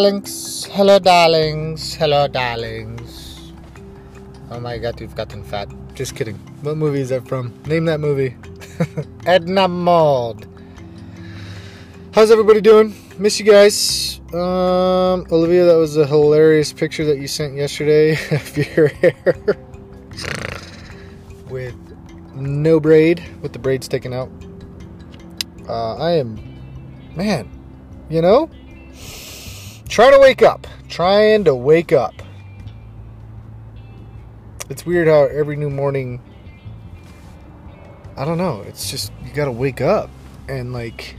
Darlings, hello, darlings, hello, darlings. Oh my god, you've gotten fat. Just kidding. What movie is that from? Name that movie. Edna Mode. How's everybody doing? Miss you guys. Um, Olivia, that was a hilarious picture that you sent yesterday of your hair with no braid, with the braid sticking out. Uh, I am, man, you know, trying to wake up. Trying to wake up. It's weird how every new morning, I don't know, it's just, you gotta wake up and like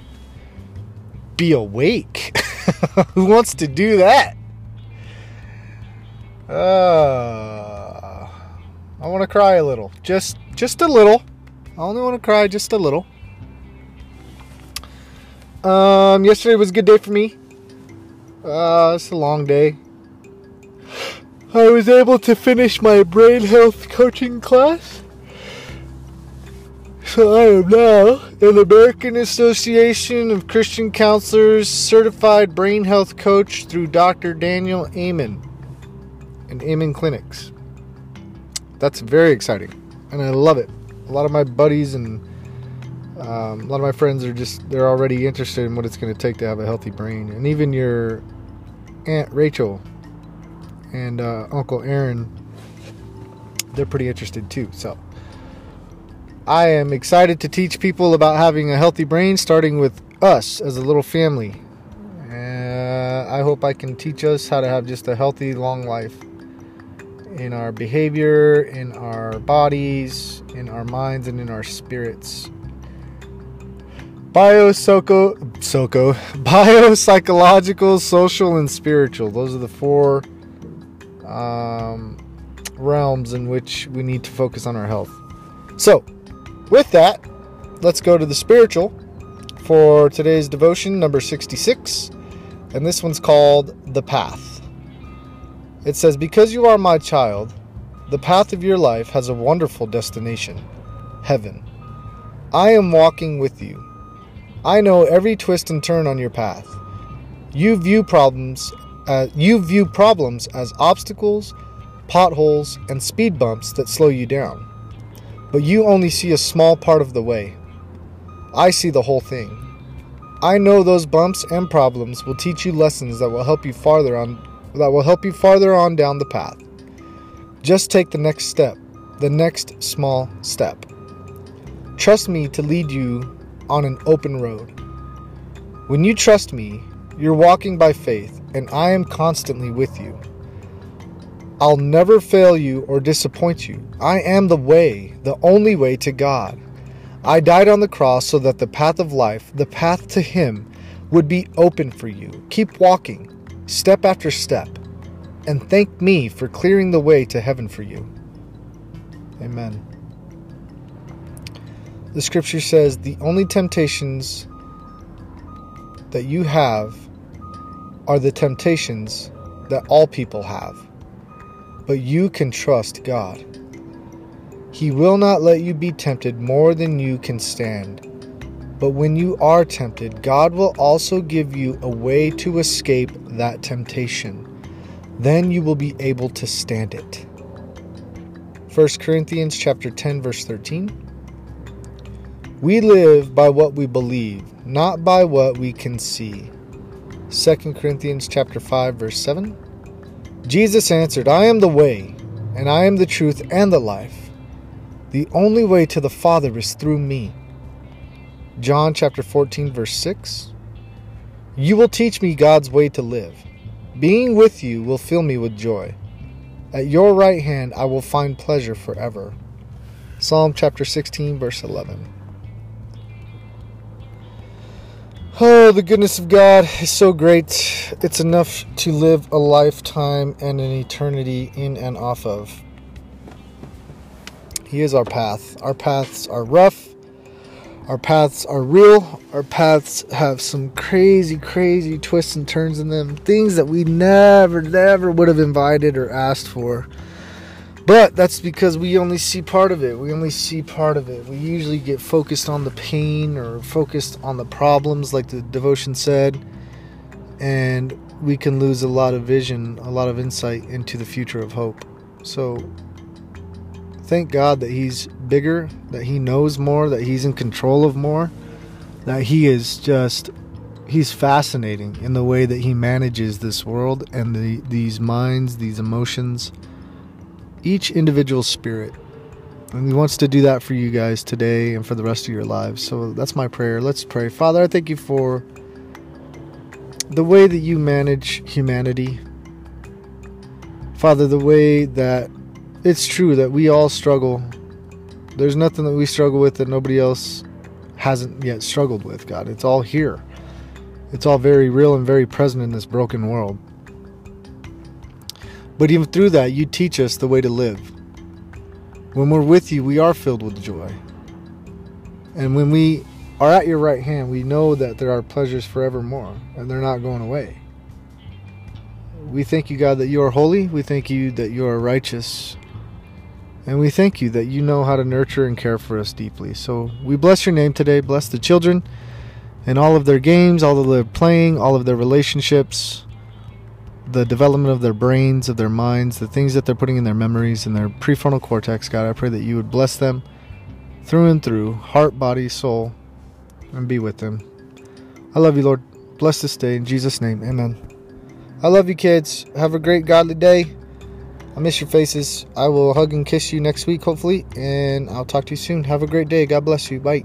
be awake. Who wants to do that? Uh, I want to cry a little. Just just a little. I only want to cry just a little. Um, yesterday was a good day for me. Uh, it's a long day. I was able to finish my brain health coaching class. So I am now an American Association of Christian Counselors certified brain health coach through Dr. Daniel Amen and Amen Clinics. That's very exciting, and I love it. A lot of my buddies and um, a lot of my friends are just they're already interested in what it's going to take to have a healthy brain. And even your aunt rachel and uh, uncle aaron they're pretty interested too so. I am excited to teach people about having a healthy brain starting with us as a little family. Uh, i hope i can teach us how to have just a healthy long life in our behavior in our bodies in our minds and in our spirits Biopsycho, Soco, biopsychological, social, and spiritual. Those are the four um, realms in which we need to focus on our health. So, with that, let's go to the spiritual for today's devotion, number 66. And this one's called The Path. It says, Because you are my child, the path of your life has a wonderful destination heaven. I am walking with you I know every twist and turn on your path. You view problems uh, you view problems as obstacles, potholes, and speed bumps that slow you down. But you only see a small part of the way. I see the whole thing. I know those bumps and problems will teach you lessons that will help you farther on that will help you farther on down the path. Just take the next step, the next small step. Trust me to lead you on an open road. When you trust me, you're walking by faith, and I am constantly with you. I'll never fail you or disappoint you. I am the way, the only way to God. I died on the cross so that the path of life, the path to Him, would be open for you. Keep walking, step after step, and thank me for clearing the way to heaven for you. Amen. The scripture says the only temptations that you have are the temptations that all people have. But you can trust God. He will not let you be tempted more than you can stand. But when you are tempted, God will also give you a way to escape that temptation. Then you will be able to stand it. 1 Corinthians chapter 10 verse 13. We live by what we believe, not by what we can see. 2 Corinthians chapter 5 verse 7. Jesus answered, I am the way, and I am the truth and the life. The only way to the Father is through me. John chapter 14 verse 6. You will teach me God's way to live. Being with you will fill me with joy. At your right hand I will find pleasure forever. Psalm chapter 16 verse 11. Oh, the goodness of God is so great. It's enough to live a lifetime and an eternity in and off of. He is our path. Our paths are rough. Our paths are real. Our paths have some crazy, crazy twists and turns in them. Things that we never, never would have invited or asked for. But that's because we only see part of it. We only see part of it. We usually get focused on the pain or focused on the problems, like the devotion said. And we can lose a lot of vision, a lot of insight into the future of hope. So thank God that He's bigger, that He knows more, that He's in control of more, that He is just He's fascinating in the way that He manages this world and the, these minds, these emotions, each individual spirit. And He wants to do that for you guys today and for the rest of your lives. So that's my prayer. Let's pray. Father, I thank you for the way that you manage humanity. Father, the way that it's true that we all struggle. There's nothing that we struggle with that nobody else hasn't yet struggled with, God. It's all here. It's all very real and very present in this broken world. But even through that, you teach us the way to live. When we're with you, we are filled with joy. And when we are at your right hand, we know that there are pleasures forevermore, and they're not going away. We thank you, God, that you are holy. We thank you that you are righteous. And we thank you that you know how to nurture and care for us deeply. So we bless your name today. Bless the children and all of their games, all of their playing, all of their relationships, the development of their brains, of their minds, the things that they're putting in their memories and their prefrontal cortex. God, I pray that you would bless them through and through, heart, body, soul and be with them. I love you, Lord. Bless this day in Jesus' name. Amen. I love you, kids. Have a great godly day. I miss your faces. I will hug and kiss you next week, hopefully, and I'll talk to you soon. Have a great day. God bless you. Bye.